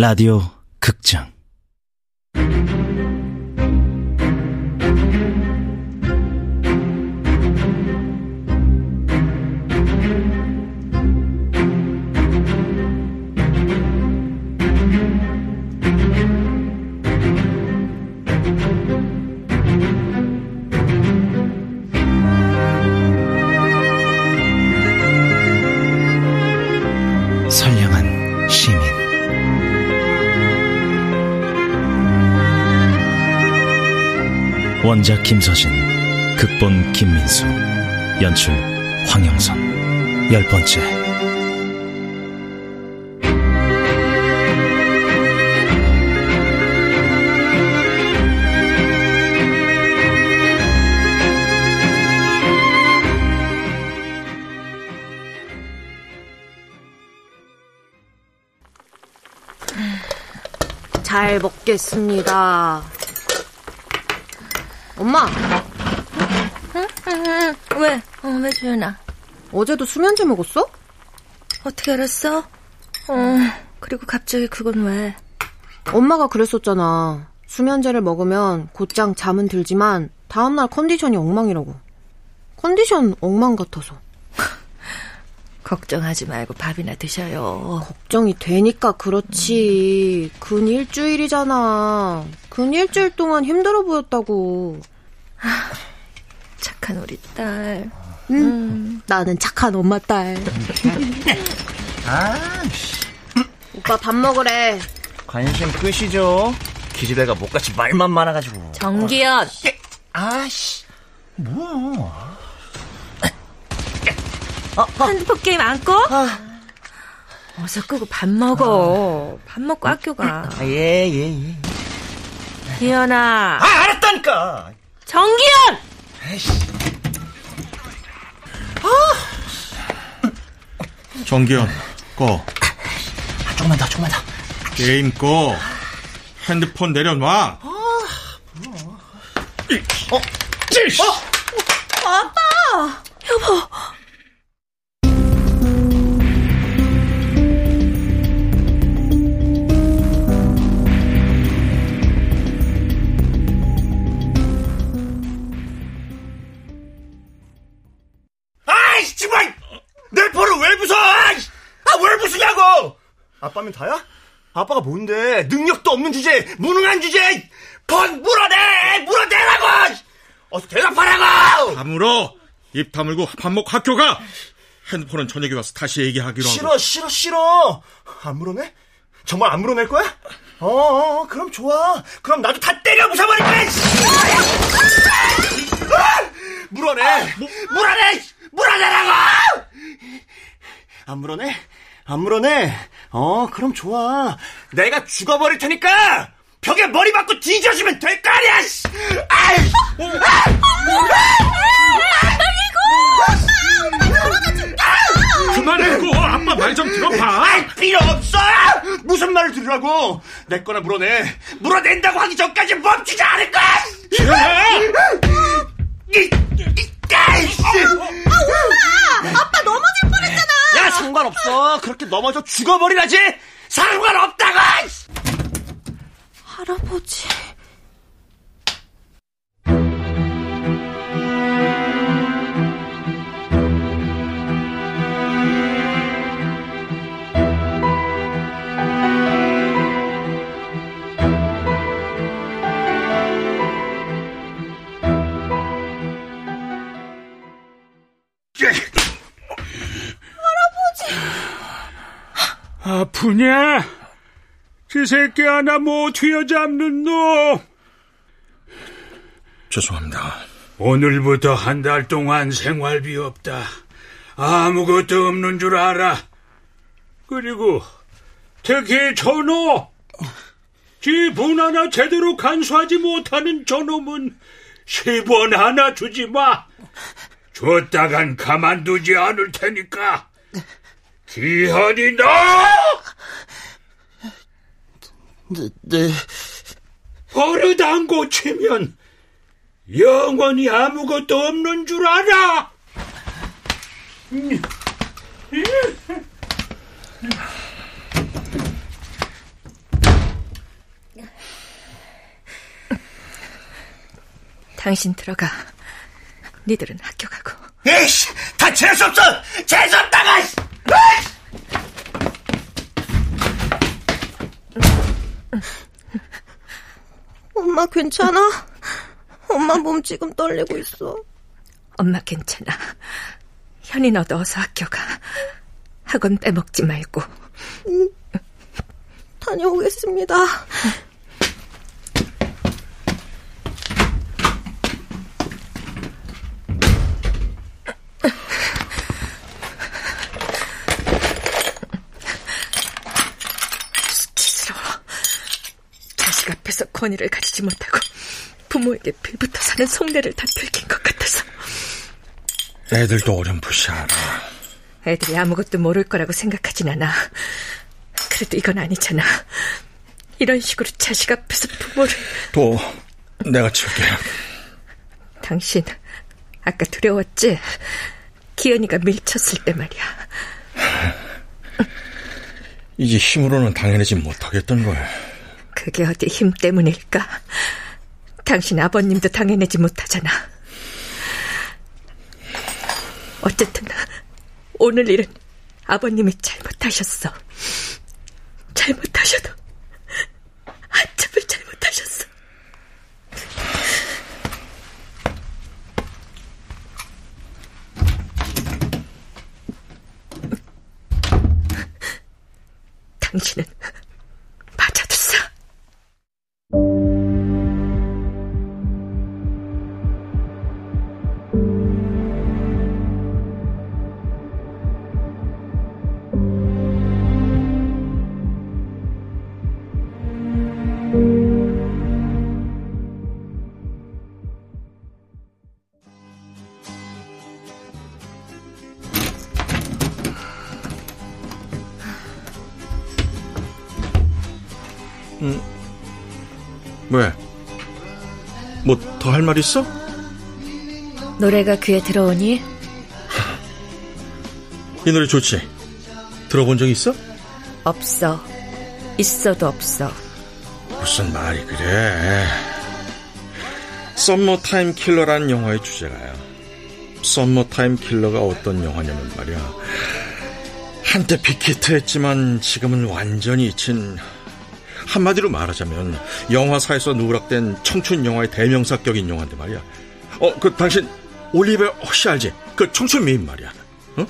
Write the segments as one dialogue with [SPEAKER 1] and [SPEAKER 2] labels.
[SPEAKER 1] 라디오 극장 원작 김서진 극본 김민수 연출 황영선 열 번째
[SPEAKER 2] 잘 먹겠습니다. 엄마,
[SPEAKER 3] 왜? 어, 왜 주연아?
[SPEAKER 2] 어제도 수면제 먹었어?
[SPEAKER 3] 어떻게 알았어? 어, 그리고 갑자기 그건 왜?
[SPEAKER 2] 엄마가 그랬었잖아. 수면제를 먹으면 곧장 잠은 들지만 다음날 컨디션이 엉망이라고. 컨디션 엉망 같아서.
[SPEAKER 3] 걱정하지 말고 밥이나 드셔요.
[SPEAKER 2] 걱정이 되니까 그렇지. 근 일주일이잖아. 근 일주일 동안 힘들어 보였다고.
[SPEAKER 3] 착한 우리 딸.
[SPEAKER 2] 음, 나는 착한 엄마 딸. 오빠 밥 먹으래.
[SPEAKER 4] 관심 끄시죠. 기집애가 못같이 말만 많아가지고.
[SPEAKER 3] 정기현!
[SPEAKER 4] 아씨, 뭐야?
[SPEAKER 3] 핸드폰 게임 안 꺼? 어 서 끄고 밥 먹어. 밥 먹고 학교 가.
[SPEAKER 4] 아, 예, 예, 예.
[SPEAKER 3] 기현아.
[SPEAKER 4] 아, 알았다니까!
[SPEAKER 3] 정기현!
[SPEAKER 4] 에이씨.
[SPEAKER 5] 정기현, 꺼.
[SPEAKER 4] 아, 조금만 더, 조금만 더.
[SPEAKER 5] 게임 꺼. 핸드폰 내려놔.
[SPEAKER 4] 어? 찌! 어? 아이씨, 아빠면 다야? 아빠가 뭔데? 능력도 없는 주제, 무능한 주제! 폰 물어내! 물어내라고! 어서 대답하라고!
[SPEAKER 5] 다물어. 입 다물고 밥 먹고 학교 가. 핸드폰은 저녁에 와서 다시 얘기하기로 하고.
[SPEAKER 4] 싫어, 싫어, 싫어! 안 물어내? 정말 안 물어낼 거야? 어, 어, 그럼 좋아. 그럼 나도 다 때려 부숴버릴 거야! 씨! 아! 물어내! 물어내! 물어내라고! 안 물어내? 안 물어내? 어, 그럼 좋아. 내가 죽어버릴 테니까 벽에 머리 맞고 뒤져주면 될 거 아니야! 씨! 아이!
[SPEAKER 5] 그만했고 아빠 말 좀 들어봐.
[SPEAKER 4] 아이, 필요 없어! 무슨 말을 들으라고! 내 거나 물어내! 물어낸다고 하기 전까지 멈추지 않을 거야! 넘어져 죽어버리라지! 상관없다고!
[SPEAKER 2] 할아버지.
[SPEAKER 6] 아프냐? 저 새끼 하나 못 휘어잡는 놈.
[SPEAKER 5] 죄송합니다.
[SPEAKER 6] 오늘부터 한 달 동안 생활비 없다. 아무것도 없는 줄 알아. 그리고 특히 저놈. 지분 하나 제대로 간수하지 못하는 저놈은 10원 하나 주지 마. 줬다간 가만두지 않을 테니까. 귀한이다!
[SPEAKER 4] 네, 네.
[SPEAKER 6] 버릇 안 고치면 영원히 아무것도 없는 줄 알아!
[SPEAKER 3] 당신 들어가. 니들은 학교 가고.
[SPEAKER 4] 에이씨! 다 재수없어! 재수없다가!
[SPEAKER 2] 엄마 괜찮아? 엄마 몸 지금 떨리고 있어.
[SPEAKER 3] 엄마 괜찮아. 현이 너도 어서 학교 가. 학원 빼먹지 말고.
[SPEAKER 2] 다녀오겠습니다.
[SPEAKER 3] 수치스러워. 자식 권위를 가지지 못하고 부모에게 빌부터 사는 속내를 다 들킨 것 같아서.
[SPEAKER 5] 애들도 어렴풋이 알아.
[SPEAKER 3] 애들이 아무것도 모를 거라고 생각하진 않아. 그래도 이건 아니잖아. 이런 식으로 자식 앞에서 부모를.
[SPEAKER 5] 또 내가 칠게.
[SPEAKER 3] 당신, 아까 두려웠지? 기현이가 밀쳤을 때 말이야.
[SPEAKER 5] 이제 힘으로는 당해내지 못하겠던 걸.
[SPEAKER 3] 그게 어디 힘 때문일까? 당신 아버님도 당해내지 못하잖아. 어쨌든 오늘 일은 아버님이 잘못하셨어. 잘못하셔도 한참을 잘못하셨어. 당신은
[SPEAKER 5] 뭐 더 할 말 있어?
[SPEAKER 3] 노래가 귀에 들어오니
[SPEAKER 5] 이 노래 좋지. 들어본 적 있어?
[SPEAKER 3] 없어. 있어도 없어.
[SPEAKER 5] 무슨 말이 그래. Summertime Killer라는 영화의 주제가야. Summertime Killer가 어떤 영화냐면 말이야. 한때 빅히트했지만 지금은 완전히 잊힌 한마디로 말하자면 영화사에서 누락된 청춘 영화의 대명사격인 영화인데 말이야. 어, 그 당시 올리비아 핫세 알지? 그 청춘 미인 말이야. 어?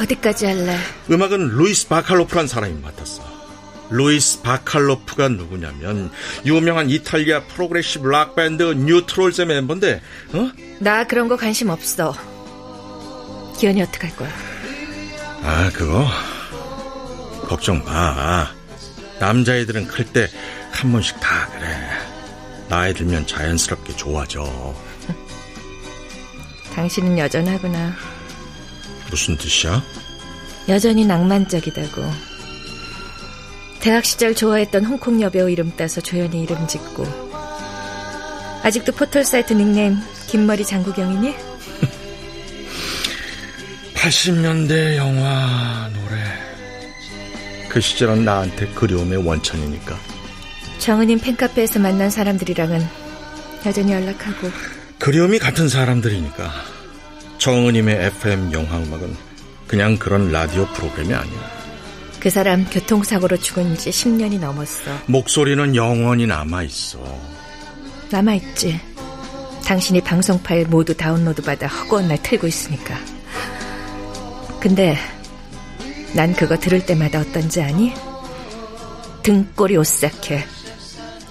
[SPEAKER 3] 어디까지 할래?
[SPEAKER 5] 음악은 루이스 바칼로프란 사람이 맡았어. 루이스 바칼로프가 누구냐면 유명한 이탈리아 progressive rock 밴드 뉴트롤즈의 멤버인데, 어?
[SPEAKER 3] 나 그런 거 관심 없어. 기현이 어떡할 거야?
[SPEAKER 5] 아, 그거 걱정 마. 남자애들은 클 때 한 번씩 다 그래. 나이 들면 자연스럽게 좋아져.
[SPEAKER 3] 당신은 여전하구나.
[SPEAKER 5] 무슨 뜻이야?
[SPEAKER 3] 여전히 낭만적이다고. 대학 시절 좋아했던 홍콩 여배우 이름 따서 조연히 이름 짓고. 아직도 포털 사이트 닉네임 김머리 장구경이니?
[SPEAKER 5] 80년대 영화 노래. 그 시절은 나한테 그리움의 원천이니까.
[SPEAKER 3] 정은인 팬카페에서 만난 사람들이랑은 여전히 연락하고.
[SPEAKER 5] 그리움이 같은 사람들이니까. 정은님의 FM 영화 음악은 그냥 그런 라디오 프로그램이 아니야.
[SPEAKER 3] 그 사람 교통사고로 죽은 지 10년이 넘었어.
[SPEAKER 5] 목소리는 영원히 남아있어.
[SPEAKER 3] 남아있지. 당신이 방송 파일 모두 다운로드 받아 허구한 날 틀고 있으니까. 근데 난 그거 들을 때마다 어떤지 아니? 등골이 오싹해.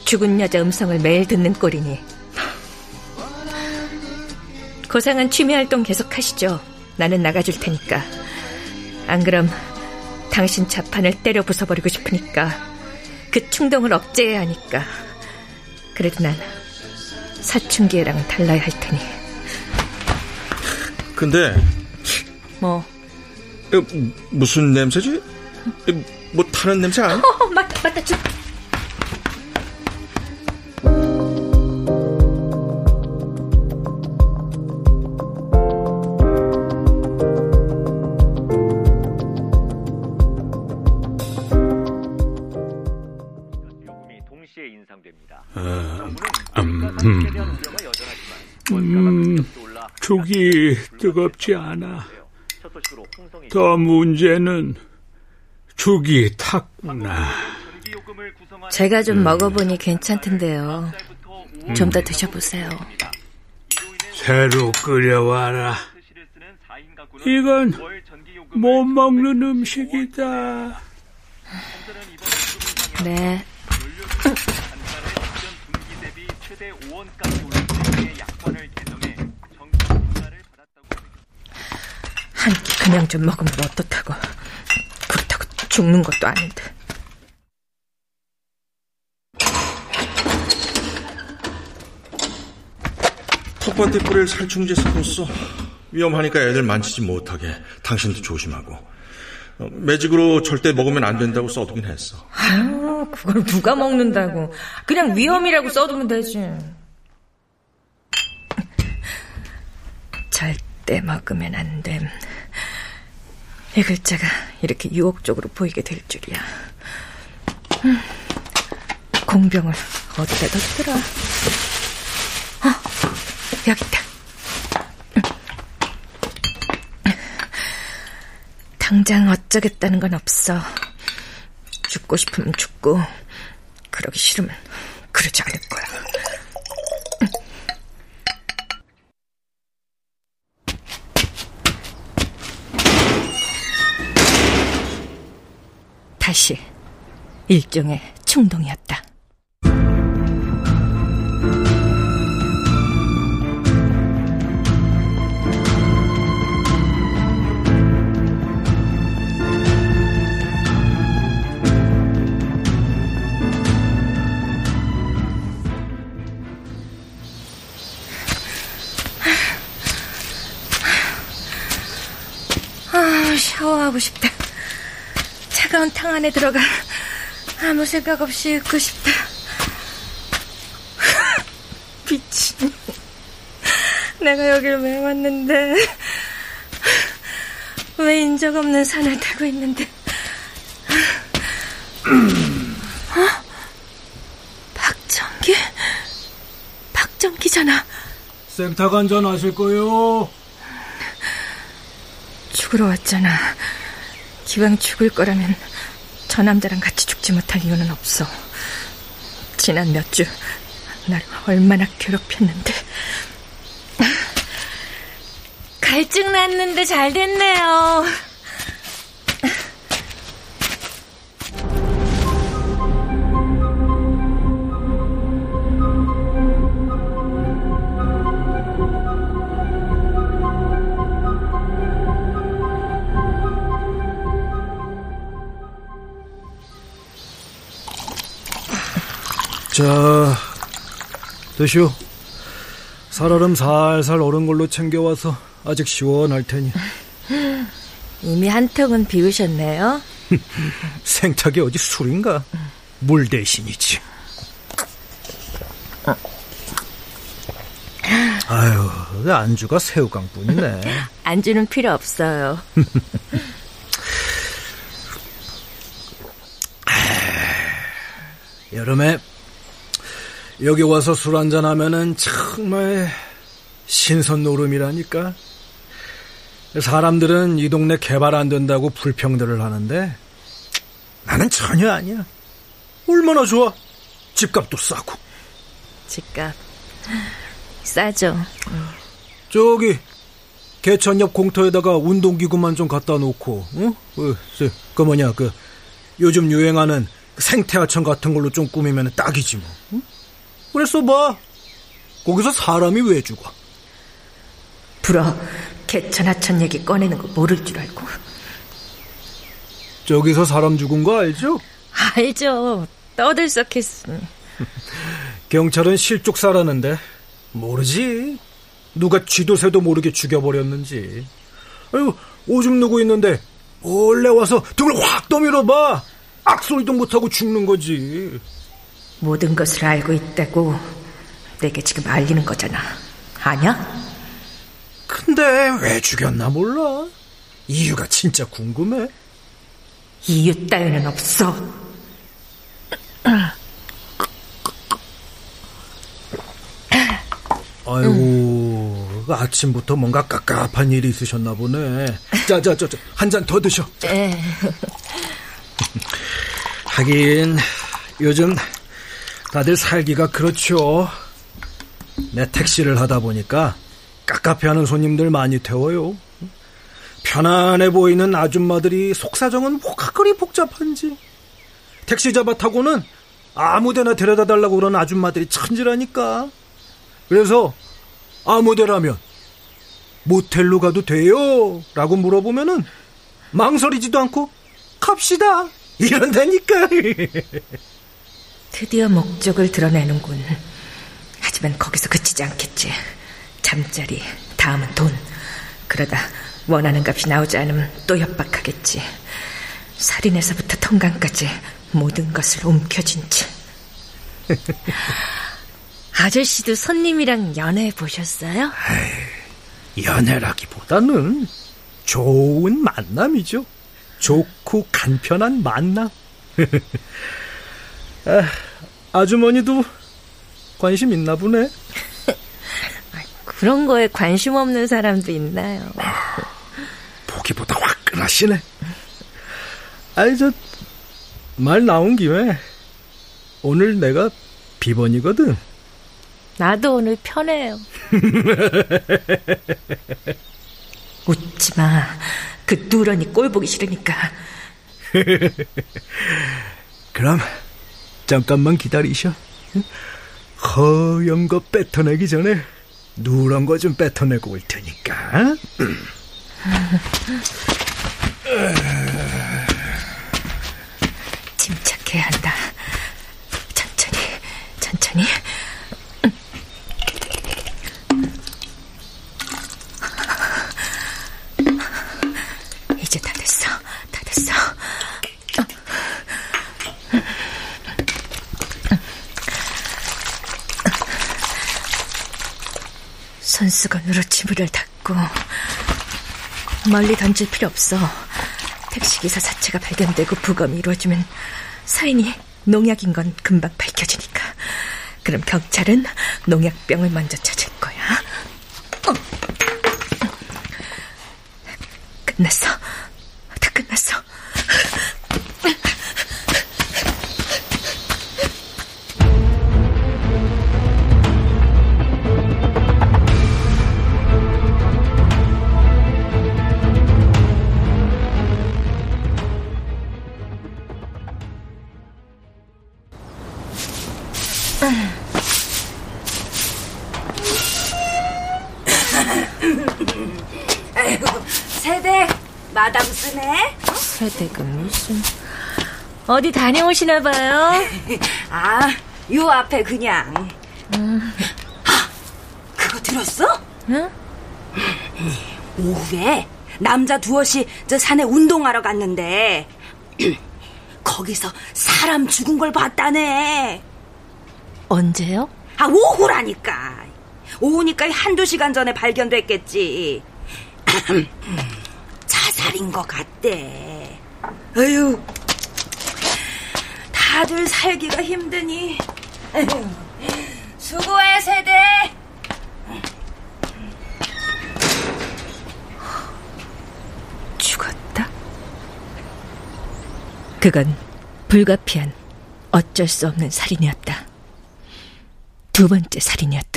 [SPEAKER 3] 죽은 여자 음성을 매일 듣는 꼴이니. 고상한 취미 활동 계속 하시죠. 나는 나가줄 테니까. 안 그럼 당신 자판을 때려 부숴버리고 싶으니까. 그 충동을 억제해야 하니까. 그래도 난 사춘기애랑은 달라야 할 테니.
[SPEAKER 5] 근데
[SPEAKER 3] 뭐?
[SPEAKER 5] 어, 무슨 냄새지? 어, 뭐 타는 냄새 아니야?
[SPEAKER 3] 어, 맞다, 맞다. 저...
[SPEAKER 7] 요금이 동시에 인상됩니다.
[SPEAKER 6] 음, 음, 음, 죽이 뜨겁지 않아. 더 문제는 죽이 탔구나.
[SPEAKER 3] 제가 좀 먹어보니 괜찮던데요. 좀더 드셔보세요.
[SPEAKER 6] 새로 끓여와라. 이건 못 먹는 음식이다.
[SPEAKER 3] 네. 한 끼 그냥 좀 먹으면 어떻다고. 그렇다고 죽는 것도 아닌데.
[SPEAKER 5] 텃밭에 뿌릴 살충제 스폰서 위험하니까 애들 만지지 못하게 당신도 조심하고 어, 매직으로 절대 먹으면 안 된다고 써두긴 했어.
[SPEAKER 3] 아유, 그걸 누가 먹는다고. 그냥 위험이라고 써두면 되지. 절대 먹으면 안 됨. 이 글자가 이렇게 유혹적으로 보이게 될 줄이야. 음, 공병을 어디다 뒀더라? 어, 여기 있다. 당장 어쩌겠다는 건 없어. 죽고 싶으면 죽고, 그러기 싫으면 그러지 않을 거야. 다시 일종의 충동이었다. 안에 들어가 아무 생각 없이 있고 싶다. 미친. 내가 여길 왜 왔는데? 왜 인적 없는 산을 타고 있는데? 어? 박정기? 박정기잖아.
[SPEAKER 7] 생탁 한잔 하실 거요?
[SPEAKER 3] 죽으러 왔잖아. 기왕 죽을 거라면 저 남자랑 같이 죽지 못할 이유는 없어. 지난 몇 주 날 얼마나 괴롭혔는데. 갈증 났는데 잘 됐네요.
[SPEAKER 7] 자, 드시오. 살얼음 살살 얼은 걸로 챙겨와서 아직 시원할 테니.
[SPEAKER 3] 이미 한 통은 비우셨네요.
[SPEAKER 7] 생탁이 어디 술인가? 물 대신이지. 아유, 그 안주가 새우깡뿐이네.
[SPEAKER 3] 안주는 필요 없어요.
[SPEAKER 7] 여름에 여기 와서 술 한잔 하면은 정말 신선 노름이라니까. 사람들은 이 동네 개발 안 된다고 불평들을 하는데 나는 전혀 아니야. 얼마나 좋아. 집값도 싸고.
[SPEAKER 3] 집값 싸죠.
[SPEAKER 7] 저기 개천 옆 공터에다가 운동기구만 좀 갖다 놓고, 응? 그, 저, 그 뭐냐, 그 요즘 유행하는 생태하천 같은 걸로 좀 꾸미면 딱이지 뭐. 응? 그래서 봐. 거기서 사람이 왜 죽어?
[SPEAKER 3] 불어 개천하천 얘기 꺼내는 거 모를 줄 알고.
[SPEAKER 7] 저기서 사람 죽은 거 알죠?
[SPEAKER 3] 알죠. 떠들썩했음.
[SPEAKER 7] 경찰은 실족사라는데 모르지. 누가 쥐도 새도 모르게 죽여버렸는지. 아유, 오줌 누고 있는데 몰래 와서 등을 확 떠밀어 봐. 악소리도 못하고 죽는 거지.
[SPEAKER 3] 모든 것을 알고 있다고 내게 지금 알리는 거잖아. 아냐?
[SPEAKER 7] 근데 왜 죽였나 몰라. 이유가 진짜 궁금해.
[SPEAKER 3] 이유 따위는 없어.
[SPEAKER 7] 아이고, 그 아침부터 뭔가 깝깝한 일이 있으셨나 보네. 자, 자, 자, 자 한잔 더 드셔.
[SPEAKER 3] 네.
[SPEAKER 7] 하긴, 요즘 다들 살기가 그렇죠. 내 택시를 하다 보니까 깝깝해하는 손님들 많이 태워요. 편안해 보이는 아줌마들이 속사정은 뭐가거리 복잡한지. 택시 잡아 타고는 아무데나 데려다 달라고 그러는 아줌마들이 천지라니까. 그래서 아무데라면 모텔로 가도 돼요? 라고 물어보면은 망설이지도 않고 갑시다 이런다니까
[SPEAKER 3] 드디어 목적을 드러내는군 하지만 거기서 그치지 않겠지 잠자리 다음은 돈 그러다 원하는 값이 나오지 않으면 또 협박하겠지 살인에서부터 통관까지 모든 것을 움켜쥔 채 아저씨도 손님이랑 연애해 보셨어요?
[SPEAKER 7] 연애라기보다는 좋은 만남이죠. 좋고 간편한 만남. 아, 주머니도 관심 있나 보네.
[SPEAKER 3] 그런 거에 관심 없는 사람도 있나요?
[SPEAKER 7] 보기보다 화끈하시네. 아니, 저, 말 나온 김에, 오늘 내가 비번이거든.
[SPEAKER 3] 나도 오늘 편해요. 웃지 마. 그 누런이 꼴 보기 싫으니까.
[SPEAKER 7] 그럼 잠깐만 기다리셔. 허연 거 뱉어내기 전에 누런 거 좀 뱉어내고 올 테니까.
[SPEAKER 3] 침착해야 한다. 천천히, 천천히. 이제 다 됐어. 다 됐어. 손수건으로 지문을 닦고 멀리 던질 필요 없어. 택시기사 사체가 발견되고 부검이 이루어지면 사인이 농약인 건 금방 밝혀지니까. 그럼 경찰은 농약병을 먼저 찾을 세대가 무슨 어디 다녀오시나 봐요?
[SPEAKER 8] 아, 요 앞에 그냥. 아, 그거 들었어?
[SPEAKER 3] 응?
[SPEAKER 8] 오후에 남자 두엇이 저 산에 운동하러 갔는데 거기서 사람 죽은 걸 봤다네.
[SPEAKER 3] 언제요?
[SPEAKER 8] 아, 오후라니까. 오후니까 한두 시간 전에 발견됐겠지. 자살인 것 같대. 아유, 다들 살기가 힘드니. 수고해, 세대.
[SPEAKER 3] 죽었다. 그건 불가피한 어쩔 수 없는 살인이었다. 두 번째 살인이었다.